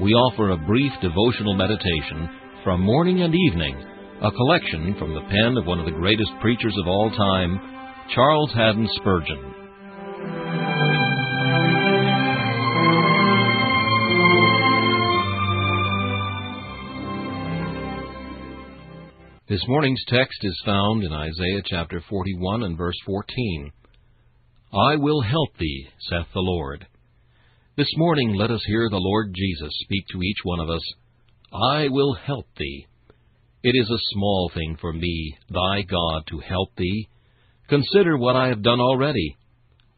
we offer a brief devotional meditation from morning and evening, a collection from the pen of one of the greatest preachers of all time, Charles Haddon Spurgeon. This morning's text is found in Isaiah chapter 41 and verse 14. I will help thee, saith the Lord. This morning let us hear the Lord Jesus speak to each one of us, I will help thee. It is a small thing for me, thy God, to help thee. Consider what I have done already.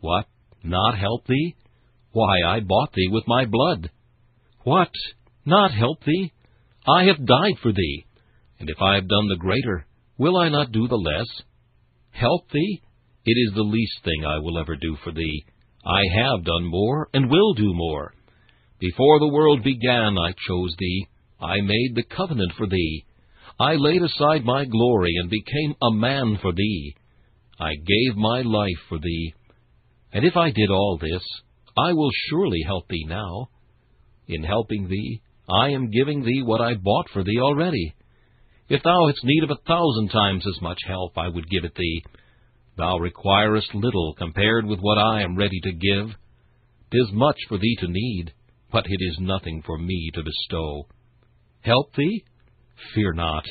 What? Not help thee? Why, I bought thee with my blood. What? Not help thee? I have died for thee. And if I have done the greater, will I not do the less? Help thee? It is the least thing I will ever do for thee. I have done more, and will do more. Before the world began, I chose thee. I made the covenant for thee. I laid aside my glory, and became a man for thee. I gave my life for thee. And if I did all this, I will surely help thee now. In helping thee, I am giving thee what I bought for thee already. If thou hadst need of a thousand times as much help, I would give it thee. Thou requirest little compared with what I am ready to give. Tis much for thee to need, but it is nothing for me to bestow. Help thee? Fear not.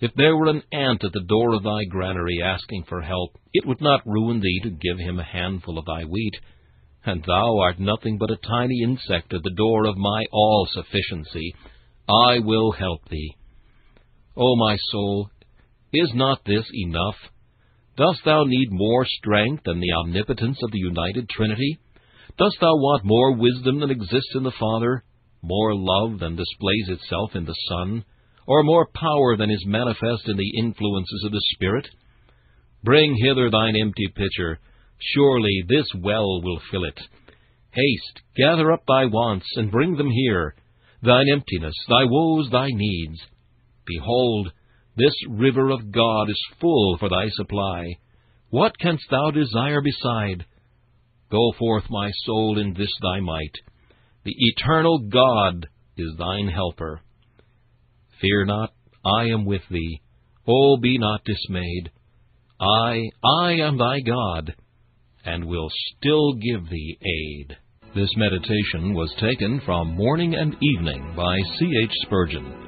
If there were an ant at the door of thy granary asking for help, it would not ruin thee to give him a handful of thy wheat. And thou art nothing but a tiny insect at the door of my all sufficiency. I will help thee. O my soul, is not this enough? Dost thou need more strength than the omnipotence of the united Trinity? Dost thou want more wisdom than exists in the Father, more love than displays itself in the Son, or more power than is manifest in the influences of the Spirit? Bring hither thine empty pitcher. Surely this well will fill it. Haste, gather up thy wants, and bring them here, thine emptiness, thy woes, thy needs. Behold, this river of God is full for thy supply. What canst thou desire beside? Go forth, my soul, in this thy might. The eternal God is thine helper. Fear not, I am with thee. Oh, be not dismayed. I, I am thy God, and will still give thee aid. This meditation was taken from Morning and Evening by C. H. Spurgeon.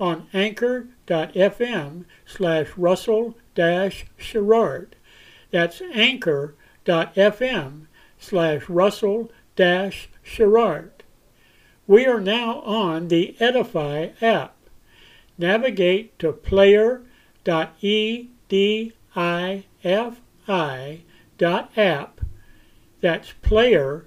on anchor.fm slash russell sherrard. That's anchor.fm slash russell sherrard. We are now on the Edify app. Navigate to player.edifi dot app. That's player